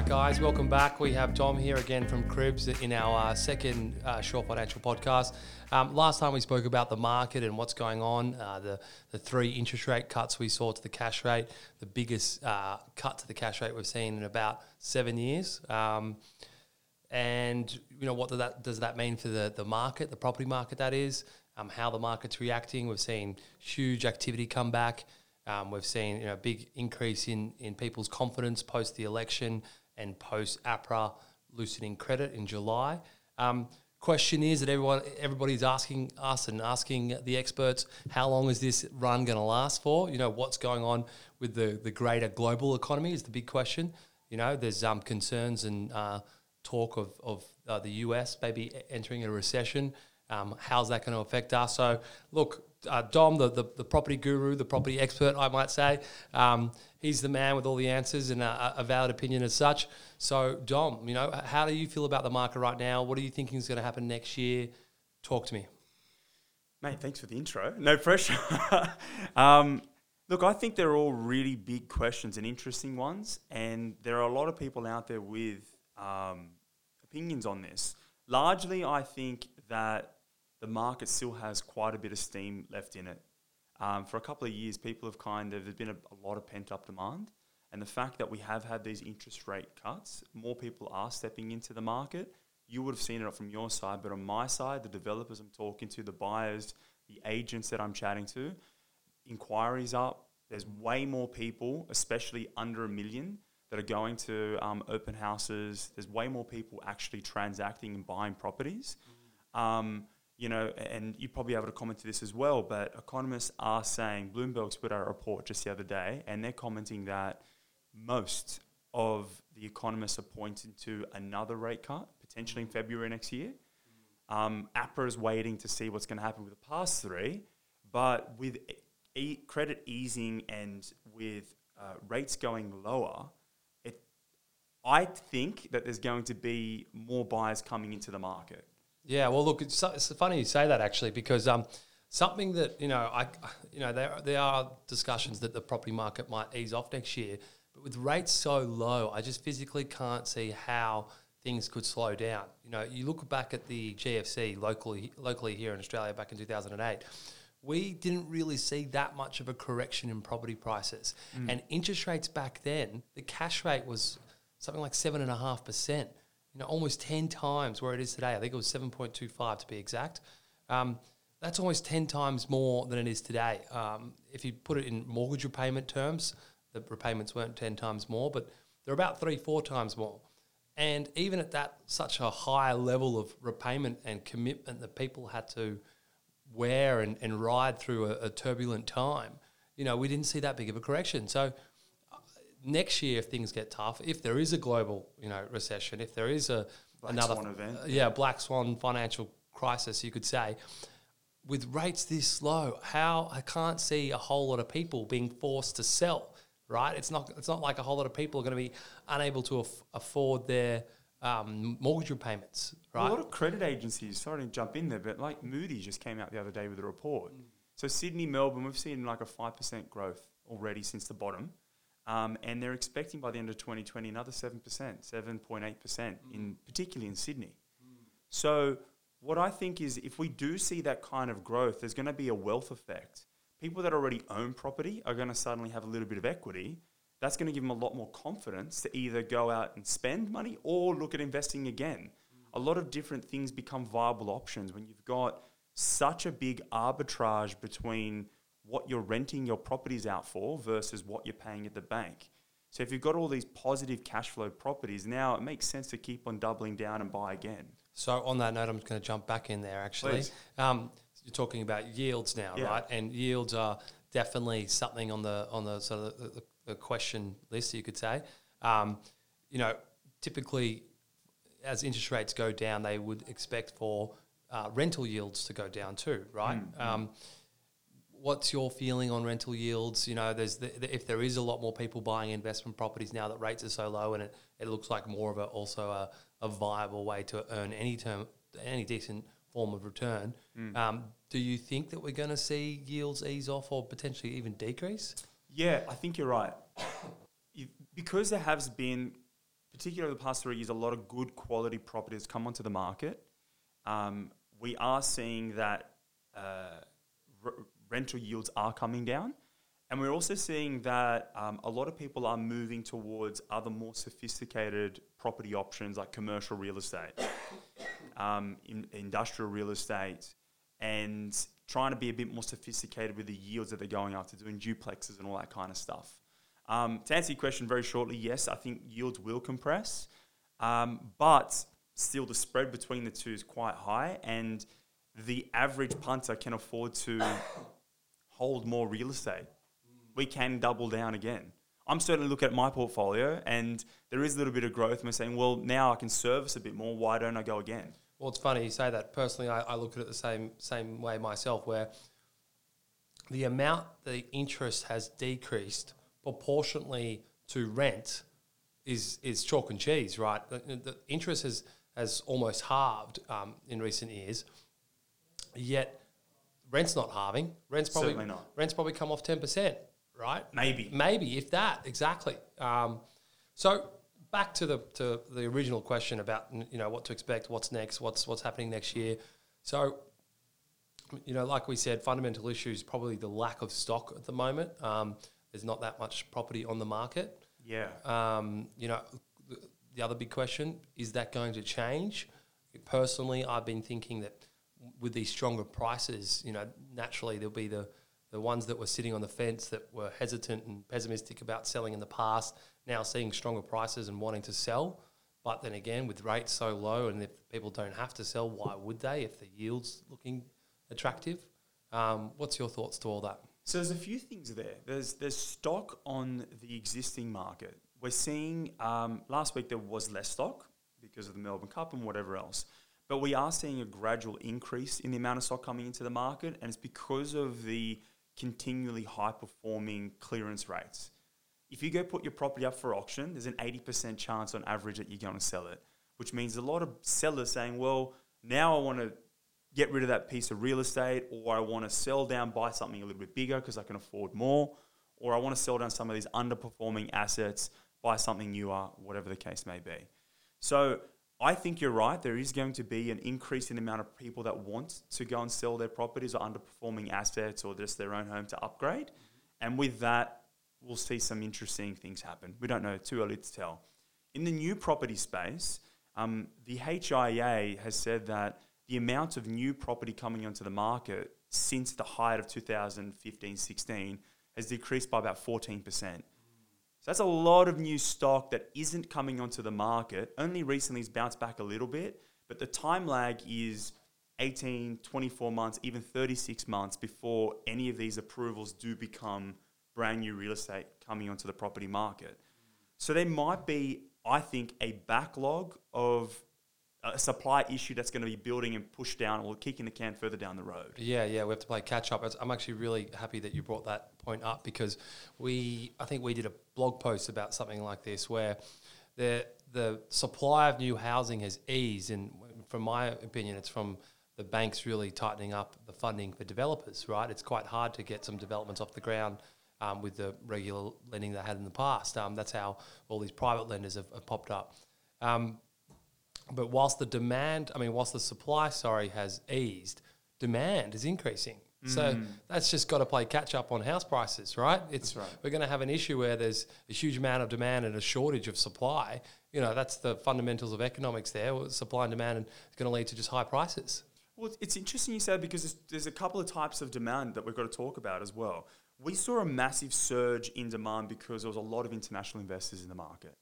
right, guys, welcome back. We have Dom here again from Cribs in our uh, second uh, Shore Financial podcast. Um, last time we spoke about the market and what's going on, uh, the, the three interest rate cuts we saw to the cash rate, the biggest uh, cut to the cash rate we've seen in about seven years. Um, and you know what does that does that mean for the, the market, the property market that is, um, how the market's reacting. We've seen huge activity come back. Um, we've seen you know a big increase in in people's confidence post the election and post APRA loosening credit in July. Um, question is that everyone everybody's asking us and asking the experts how long is this run going to last for? You know what's going on with the the greater global economy is the big question. You know there's um, concerns and uh, talk of, of uh, the US maybe entering a recession. Um, how's that going to affect us? So look uh, Dom, the, the, the, property guru, the property expert, I might say. Um, he's the man with all the answers and a, a, valid opinion as such. So, Dom, you know, how do you feel about the market right now? What are you thinking is going to happen next year? Talk to me. Mate, thanks for the intro. No pressure. um, look, I think they're all really big questions and interesting ones. And there are a lot of people out there with um, opinions on this. Largely, I think that the market still has quite a bit of steam left in it. Um, for a couple of years, people have kind of, there's been a, a lot of pent up demand. And the fact that we have had these interest rate cuts, more people are stepping into the market. You would have seen it from your side, but on my side, the developers I'm talking to, the buyers, the agents that I'm chatting to, inquiries up. There's way more people, especially under a million, that are going to um, open houses. There's way more people actually transacting and buying properties. Mm. Um, you know, and you're probably able to comment to this as well, but economists are saying, Bloomberg's put out a report just the other day, and they're commenting that most of the economists are pointing to another rate cut, potentially in February next year. Um, APRA is waiting to see what's going to happen with the past three, but with e- credit easing and with uh, rates going lower, it, I think that there's going to be more buyers coming into the market. Yeah, well, look, it's, it's funny you say that actually because um, something that you know, I you know, there there are discussions that the property market might ease off next year, but with rates so low, I just physically can't see how things could slow down. You know, you look back at the GFC locally locally here in Australia back in two thousand and eight. We didn't really see that much of a correction in property prices, mm. and interest rates back then, the cash rate was something like seven and a half percent you know, almost 10 times where it is today. I think it was 7.25 to be exact. Um, that's almost 10 times more than it is today. Um, if you put it in mortgage repayment terms, the repayments weren't 10 times more, but they're about three, four times more. And even at that, such a high level of repayment and commitment that people had to wear and, and ride through a, a turbulent time, you know, we didn't see that big of a correction. So next year, if things get tough, if there is a global, you know, recession, if there is a black another swan event, uh, yeah, black swan financial crisis, you could say, with rates this low, how I can't see a whole lot of people being forced to sell. Right? It's not. It's not like a whole lot of people are going to be unable to af- afford their um, mortgage repayments. Right? A lot of credit agencies. Sorry to jump in there, but like Moody's just came out the other day with a report. Mm. So Sydney, Melbourne, we've seen like a five percent growth already since the bottom. Um, and they're expecting by the end of 2020 another 7%, 7.8%, mm. in, particularly in Sydney. Mm. So, what I think is if we do see that kind of growth, there's going to be a wealth effect. People that already own property are going to suddenly have a little bit of equity. That's going to give them a lot more confidence to either go out and spend money or look at investing again. Mm. A lot of different things become viable options when you've got such a big arbitrage between what you're renting your properties out for versus what you're paying at the bank. So if you've got all these positive cash flow properties, now it makes sense to keep on doubling down and buy again. So on that note, I'm just going to jump back in there. Actually, um, you're talking about yields now, yeah. right? And yields are definitely something on the on the sort of the, the, the question list, you could say. Um, you know, typically, as interest rates go down, they would expect for uh, rental yields to go down too, right? Mm-hmm. Um, what's your feeling on rental yields? You know, there's the, the, if there is a lot more people buying investment properties now that rates are so low, and it, it looks like more of a also a, a viable way to earn any term any decent form of return. Mm. Um, do you think that we're going to see yields ease off or potentially even decrease? Yeah, I think you're right. because there has been particularly over the past three years, a lot of good quality properties come onto the market. Um, we are seeing that uh, r- rental yields are coming down. And we're also seeing that um, a lot of people are moving towards other more sophisticated property options like commercial real estate, um, in, industrial real estate, and trying to be a bit more sophisticated with the yields that they're going after, doing duplexes and all that kind of stuff. Um, to answer your question very shortly, yes, I think yields will compress, um, but still the spread between the two is quite high, and the average punter can afford to hold more real estate. We can double down again. I'm certainly looking at my portfolio, and there is a little bit of growth. And we're saying, well, now I can service a bit more. Why don't I go again? Well, it's funny you say that. Personally, I, I look at it the same same way myself, where the amount the interest has decreased proportionately to rent is is chalk and cheese, right? The, the interest has has almost halved um, in recent years, yet rent's not halving. Rent's probably Certainly not. rent's probably come off ten percent, right? Maybe. maybe if that exactly. Um, so back to the to the original question about you know what to expect, what's next, what's what's happening next year. So you know, like we said, fundamental issues probably the lack of stock at the moment. Um, there's not that much property on the market. Yeah. Um, you know, the, the other big question is that going to change? Personally, I've been thinking that with these stronger prices, you know, naturally there'll be the the ones that were sitting on the fence that were hesitant and pessimistic about selling in the past, now seeing stronger prices and wanting to sell. But then again, with rates so low, and if people don't have to sell, why would they if the yield's looking attractive? Um, what's your thoughts to all that? So there's a few things there. There's there's stock on the existing market. We're seeing um, last week there was less stock because of the Melbourne Cup and whatever else, but we are seeing a gradual increase in the amount of stock coming into the market, and it's because of the continually high performing clearance rates. If you go put your property up for auction, there's an 80% chance on average that you're going to sell it, which means a lot of sellers saying, well, now I want to get rid of that piece of real estate, or I want to sell down, buy something a little bit bigger because I can afford more, or I want to sell down some of these underperforming assets, buy something newer, whatever the case may be. So I think you're right. There is going to be an increase in the amount of people that want to go and sell their properties or underperforming assets or just their own home to upgrade. And with that, we'll see some interesting things happen. We don't know, too early to tell. In the new property space, um, the HIA has said that the amount of new property coming onto the market since the height of 2015 16 has decreased by about 14%. So that's a lot of new stock that isn't coming onto the market. Only recently has bounced back a little bit, but the time lag is 18, 24 months, even 36 months before any of these approvals do become brand new real estate coming onto the property market. So there might be, I think, a backlog of a supply issue that's going to be building and pushed down or kicking the can further down the road. Yeah, yeah, we have to play catch up. I'm actually really happy that you brought that point up because we, I think we did a blog post about something like this where the the supply of new housing has eased, and from my opinion, it's from the banks really tightening up the funding for developers. Right, it's quite hard to get some developments off the ground. Um, with the regular lending they had in the past, um, that's how all these private lenders have, have popped up. Um, but whilst the demand, I mean, whilst the supply, sorry, has eased, demand is increasing. So mm. that's just got to play catch up on house prices, right? It's right. we're going to have an issue where there's a huge amount of demand and a shortage of supply. You know, that's the fundamentals of economics there. Supply and demand, and it's going to lead to just high prices. Well, it's interesting you say because there's a couple of types of demand that we've got to talk about as well. We saw a massive surge in demand because there was a lot of international investors in the market.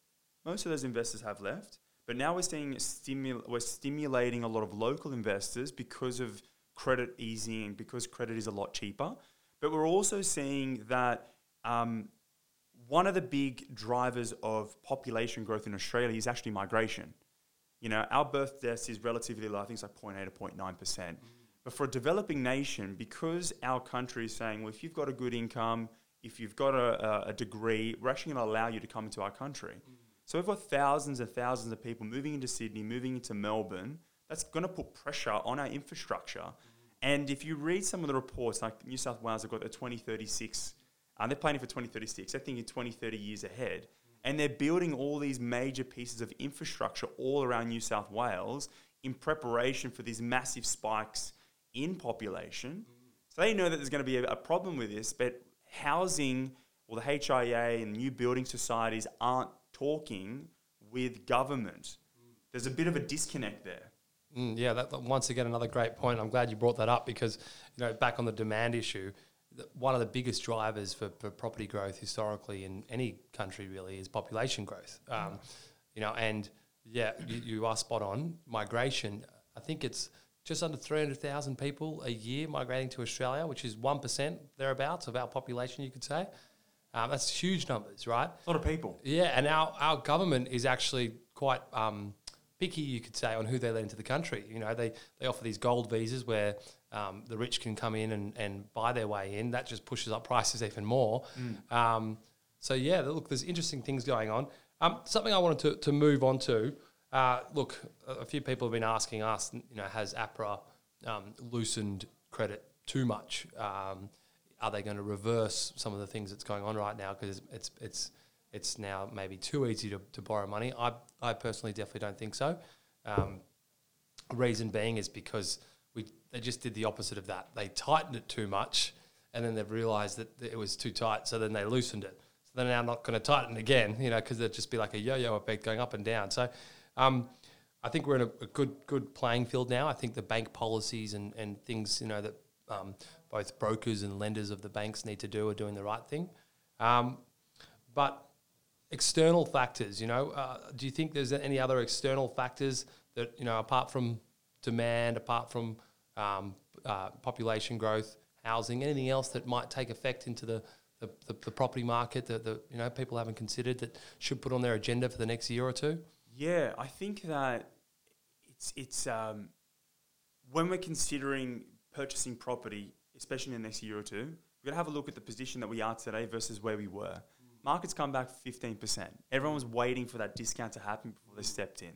Most of those investors have left, but now we're seeing stimul- we're stimulating a lot of local investors because of credit easing because credit is a lot cheaper. But we're also seeing that um, one of the big drivers of population growth in Australia is actually migration. You know, our birth death is relatively low. I think it's like 0.8 or 0.9 percent. But for a developing nation, because our country is saying, well, if you've got a good income, if you've got a, a, a degree, we're actually going to allow you to come into our country. So we've got thousands and thousands of people moving into Sydney, moving into Melbourne. That's going to put pressure on our infrastructure. And if you read some of the reports, like New South Wales have got the 2036, uh, they're planning for 2036. They're thinking 20, 30 years ahead. And they're building all these major pieces of infrastructure all around New South Wales in preparation for these massive spikes in population. So they know that there's going to be a, a problem with this, but housing or the HIA and new building societies aren't talking with government. There's a bit of a disconnect there. Mm, yeah, that, once again another great point. I'm glad you brought that up because you know back on the demand issue, one of the biggest drivers for, for property growth historically in any country really is population growth. Um, you know, and yeah, you, you are spot on. Migration, I think it's just under 300,000 people a year migrating to Australia, which is one percent thereabouts of our population, you could say. Um, that's huge numbers, right? A lot of people. Yeah, and our, our government is actually quite um, picky, you could say, on who they let into the country. You know, they, they offer these gold visas where um, the rich can come in and, and buy their way in. That just pushes up prices even more. Um, so, yeah, look, there's interesting things going on. Um, something I wanted to, to move on to. Uh, look, a, a few people have been asking us, you know, has APRA um, loosened credit too much? Are they going to reverse some of the things that's going on right now? Because it's it's it's now maybe too easy to, to borrow money. I I personally definitely don't think so. Um, reason being is because we they just did the opposite of that. They tightened it too much, and then they've realised that it was too tight. So then they loosened it. So they're now not going to tighten again, you know, because it'd just be like a yo-yo effect going up and down. So. Um, I think we're in a, a good good playing field now. I think the bank policies and, and things you know that um, both brokers and lenders of the banks need to do are doing the right thing. Um, but external factors, you know, uh, do you think there's any other external factors that you know apart from demand, apart from um, uh, population growth, housing, anything else that might take effect into the the, the, the property market that the you know people haven't considered that should put on their agenda for the next year or two? Yeah, I think that it's it's um, when we're considering purchasing property, especially in the next year or two, we've got to have a look at the position that we are today versus where we were. Markets come back fifteen percent. Everyone was waiting for that discount to happen before they stepped in.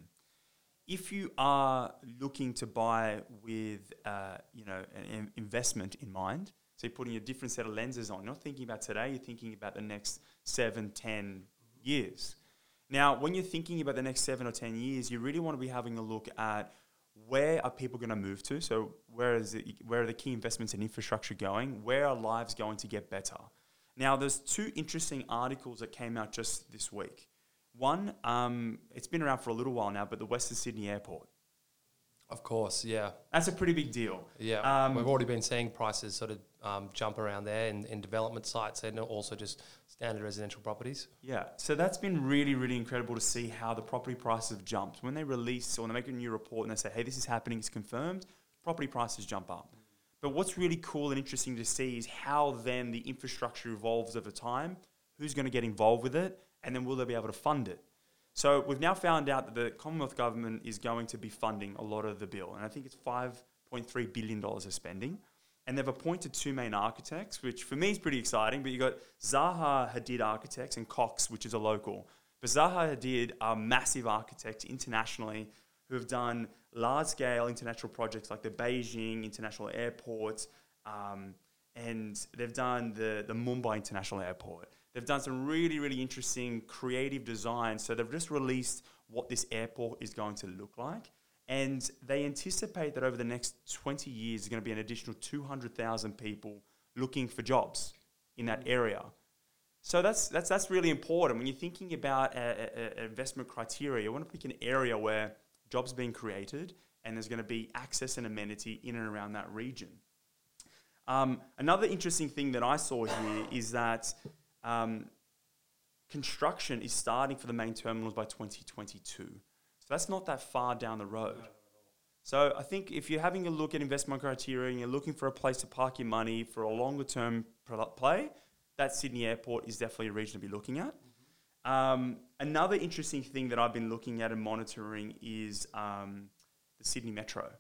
If you are looking to buy with uh, you know an in- investment in mind, so you're putting a different set of lenses on, you're not thinking about today, you're thinking about the next seven, ten years. Now, when you're thinking about the next seven or 10 years, you really want to be having a look at where are people going to move to? So, where, is it, where are the key investments in infrastructure going? Where are lives going to get better? Now, there's two interesting articles that came out just this week. One, um, it's been around for a little while now, but the Western Sydney Airport. Of course, yeah, That's a pretty big deal. yeah. Um, We've already been seeing prices sort of um, jump around there in, in development sites and also just standard residential properties. Yeah, so that's been really, really incredible to see how the property prices have jumped. When they release or when they make a new report and they say, hey, this is happening, it's confirmed, property prices jump up. But what's really cool and interesting to see is how then the infrastructure evolves over time, who's going to get involved with it, and then will they be able to fund it? So we've now found out that the Commonwealth Government is going to be funding a lot of the bill, and I think it's $5.3 billion of spending. And they've appointed two main architects, which for me is pretty exciting. But you've got Zaha Hadid Architects and Cox, which is a local. But Zaha Hadid are massive architects internationally who have done large scale international projects like the Beijing International Airport, um, and they've done the, the Mumbai International Airport. They've done some really, really interesting creative designs. So they've just released what this airport is going to look like. And they anticipate that over the next 20 years, there's going to be an additional 200,000 people looking for jobs in that area. So that's, that's, that's really important. When you're thinking about an investment criteria, you want to pick an area where jobs being created and there's going to be access and amenity in and around that region. Um, another interesting thing that I saw here is that um, construction is starting for the main terminals by 2022. So that's not that far down the road. So I think if you're having a look at investment criteria and you're looking for a place to park your money for a longer term play, that Sydney Airport is definitely a region to be looking at. Um, another interesting thing that I've been looking at and monitoring is um, the Sydney Metro.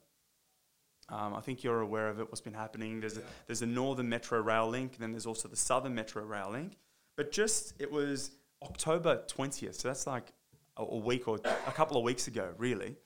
Um, I think you're aware of it, what's been happening. There's, a, there's a northern metro rail link, and then there's also the southern metro rail link. But just, it was October 20th, so that's like a, a week or a couple of weeks ago, really.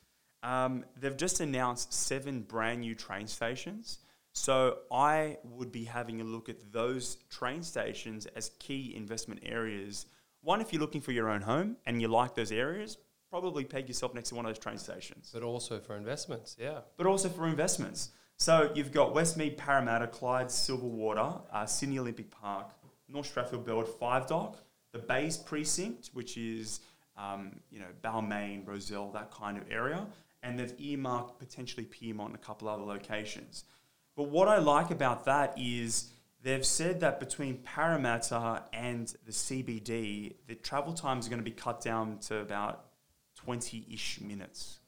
Um, they've just announced seven brand new train stations. So I would be having a look at those train stations as key investment areas one, if you're looking for your own home and you like those areas, probably peg yourself next to one of those train stations. But also for investments, yeah. But also for investments. So you've got Westmead, Parramatta, Clyde, Silverwater, uh, Sydney Olympic Park, North Strathfield, Burwood, Five Dock, the Bays Precinct, which is um, you know Balmain, Rozelle, that kind of area, and they've earmarked potentially Pyrmont and a couple other locations. But what I like about that is they've said that between Parramatta and the CBD, the travel times are going to be cut down to about 20 ish minutes,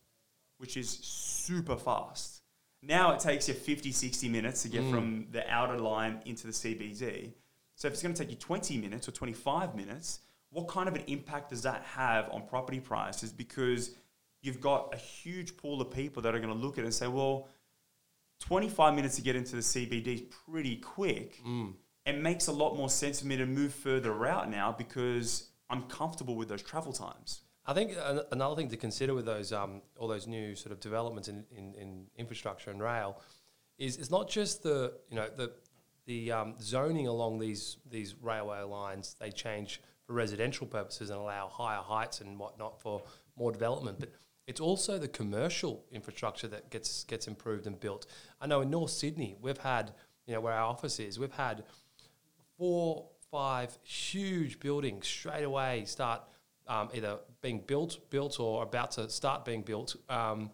which is super fast. Now it takes you 50, 60 minutes to get Mm. from the outer line into the CBD. So if it's going to take you 20 minutes or 25 minutes, what kind of an impact does that have on property prices? Because you've got a huge pool of people that are going to look at it and say, well, 25 minutes to get into the CBD is pretty quick. Mm. It makes a lot more sense for me to move further out now because I'm comfortable with those travel times. I think an- another thing to consider with those um, all those new sort of developments in, in, in infrastructure and rail is it's not just the you know the the um, zoning along these these railway lines they change for residential purposes and allow higher heights and whatnot for more development, but it's also the commercial infrastructure that gets gets improved and built. I know in North Sydney we've had you know where our office is we've had four, five huge buildings straight away start um, either being built, built or about to start being built um,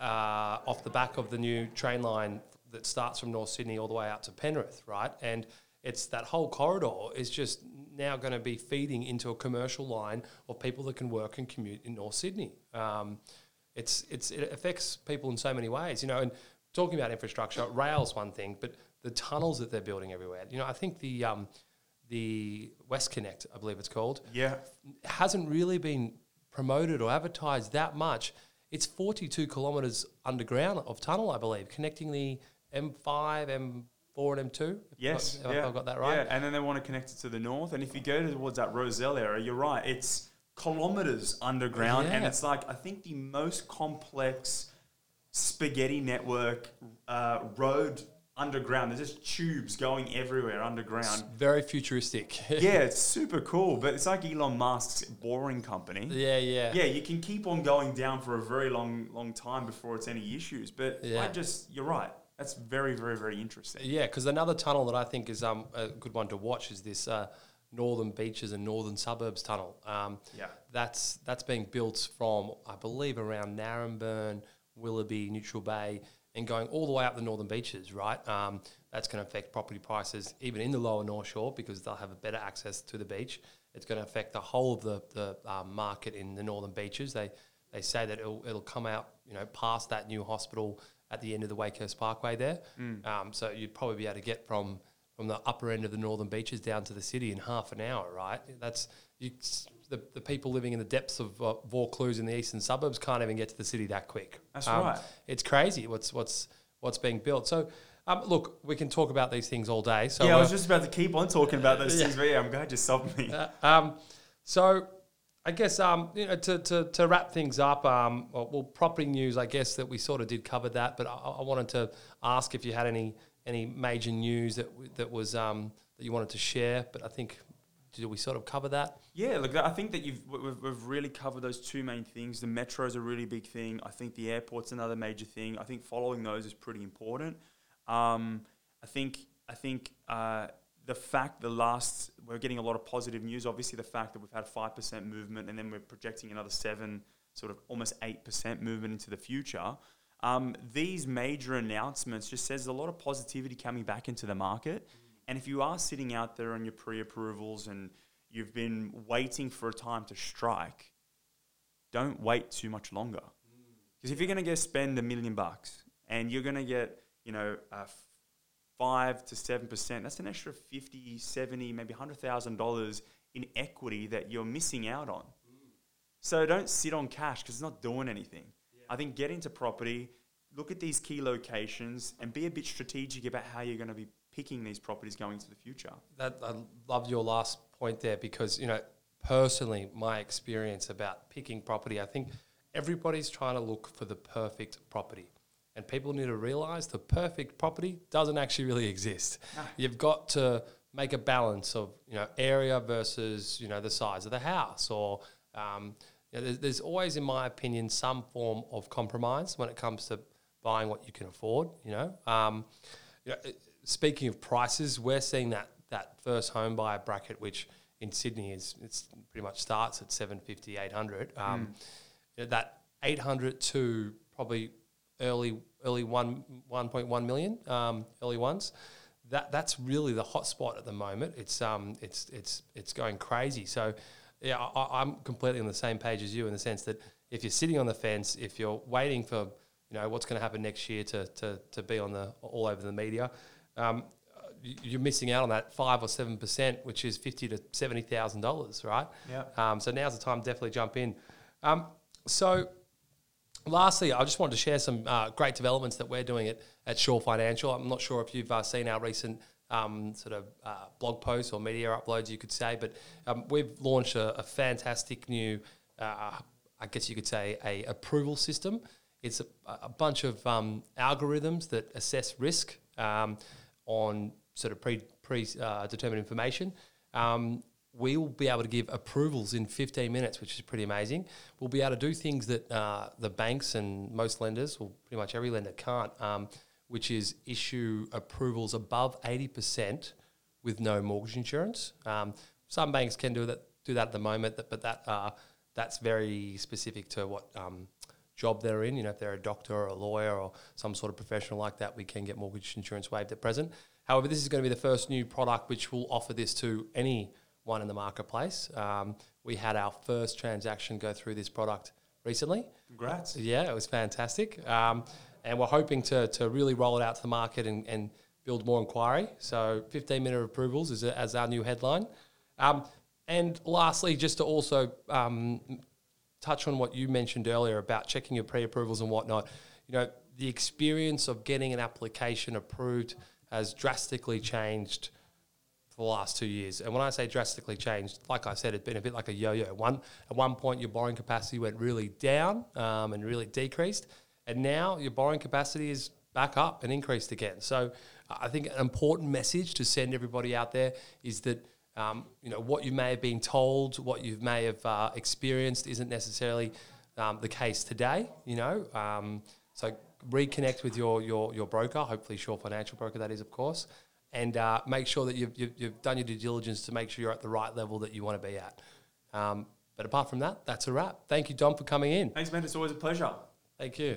uh, off the back of the new train line that starts from North Sydney all the way out to Penrith, right? And it's that whole corridor is just now going to be feeding into a commercial line of people that can work and commute in North Sydney. Um, it's, it's, it affects people in so many ways, you know. And talking about infrastructure, rail's one thing, but the tunnels that they're building everywhere. You know, I think the um, the WestConnex, I believe it's called, Yeah. hasn't really been promoted or advertised that much. It's 42 kilometres underground of tunnel, I believe, connecting the M5, M4, and M2. Yes. Have I- yeah. have got that right? Yeah, and then they want to connect it to the north. And if you go towards that Rozelle area, you're right. It's kilometers underground, and it's like I think the most complex spaghetti network uh, road underground. There's just tubes going everywhere underground. Very futuristic. yeah, it's super cool, but it's like Elon Musk's boring company. yeah, yeah. Yeah, you can keep on going down for a very long, long time before it's any issues. But I just, you're right. That's very, very, very interesting. Yeah, because another tunnel that I think is um, a good one to watch is this uh, Northern Beaches and Northern Suburbs tunnel. Um, Yeah. that's that's being built from I believe around Naremburn, Willoughby, Neutral Bay, and going all the way up the Northern Beaches. Right, um, that's going to affect property prices even in the lower North Shore because they'll have a better access to the beach. It's going to affect the whole of the the um, market in the Northern Beaches. They they say that it'll it'll come out you know past that new hospital at the end of the Wakehurst Parkway there. Um, so you'd probably be able to get from from the upper end of the northern beaches down to the city in half an hour, right? That's you, the, the people living in the depths of uh, Vaucluse in the eastern suburbs can't even get to the city that quick. That's right. It's crazy what's what's what's being built. So um, look, we can talk about these things all day. So yeah, I uh, was just about to keep on talking about those Yeah. things, but yeah, I'm glad you stopped me. uh, um, so I guess um, you know to, to, to wrap things up, um, well, property news. I guess that we sort of did cover that, but I, I wanted to ask if you had any any major news that that was um, that you wanted to share. But I think did we sort of cover that? Yeah, look, I think that you've we- we've, we've really covered those two main things. The metro is a really big thing. I think the airport's another major thing. I think following those is pretty important. Um, I think I think uh, the fact the last we're getting a lot of positive news. Obviously, the fact that we've had five percent movement, and then we're projecting another seven, sort of almost eight percent movement into the future. Um, these major announcements just says a lot of positivity coming back into the market. And if you are sitting out there on your pre-approvals and you've been waiting for a time to strike, don't wait too much longer. Because if you're going to go spend a million bucks and you're going to get, you know, f- five to seven percent, that's an extra 50, 70, maybe $100,000 in equity that you're missing out on. So don't sit on cash because it's not doing anything. I think get into property, look at these key locations, and be a bit strategic about how you're going to be picking these properties going into the future. That I loved your last point there because you know personally my experience about picking property. I think everybody's trying to look for the perfect property. And people need to realize the perfect property doesn't actually really exist. You've got to make a balance of you know area versus you know the size of the house, or um, you know, there's, there's always, in my opinion, some form of compromise when it comes to buying what you can afford. You know, um, you know, speaking of prices, we're seeing that that first home buyer bracket, which in Sydney is it's pretty much starts at 750, 800. Um, you know, that 800 to probably early early one 1.1 million um, early ones. That that's really the hot spot at the moment. It's um it's it's it's going crazy. So yeah, I, I'm completely on the same page as you in the sense that if you're sitting on the fence, if you're waiting for you know what's going to happen next year to, to, to be on the all over the media, um, you- you're missing out on that five or seven percent, which is fifty to seventy thousand dollars, right? Yeah. Um, so now's the time to definitely jump in. Um, so lastly, I just wanted to share some uh, great developments that we're doing at, at Shore Financial. I'm not sure if you've uh, seen our recent um, sort of uh, blog posts or media uploads, you could say, but um, we've launched a, a fantastic new, uh, I guess you could say, a approval system. It's a, a bunch of um, algorithms that assess risk um, on sort of pre, pre uh, determined information. Um, we will be able to give approvals in 15 minutes, which is pretty amazing. We'll be able to do things that uh, the banks and most lenders, well, pretty much every lender, can't, um, which is issue approvals above 80% with no mortgage insurance. Um, some banks can do that, do that at the moment, but that uh, that's very specific to what um, job they're in. You know, if they're a doctor or a lawyer or some sort of professional like that, we can get mortgage insurance waived at present. However, this is going to be the first new product which will offer this to anyone in the marketplace. Um, we had our first transaction go through this product recently. Congrats. Yeah, it was fantastic. Um, and we're hoping to, to really roll it out to the market and, and build more inquiry. So 15 minute approvals is a, as our new headline. Um, and lastly, just to also um, touch on what you mentioned earlier about checking your pre-approvals and whatnot. You know, the experience of getting an application approved has drastically changed for the last two years. And when I say drastically changed, like I said, it's been a bit like a yo-yo. One at one point, your borrowing capacity went really down um, and really decreased, and now your borrowing capacity is back up and increased again. So I think an important message to send everybody out there is that. Um, you know what you may have been told, what you may have uh, experienced, isn't necessarily um, the case today. You know, um, so reconnect with your your your broker, hopefully Shore Financial Broker, that is, of course, and uh, make sure that you've, you've, you've done your due diligence to make sure you're at the right level that you want to be at. Um, but apart from that, that's a wrap. Thank you, Dom, for coming in. Thanks, man. It's always a pleasure. Thank you.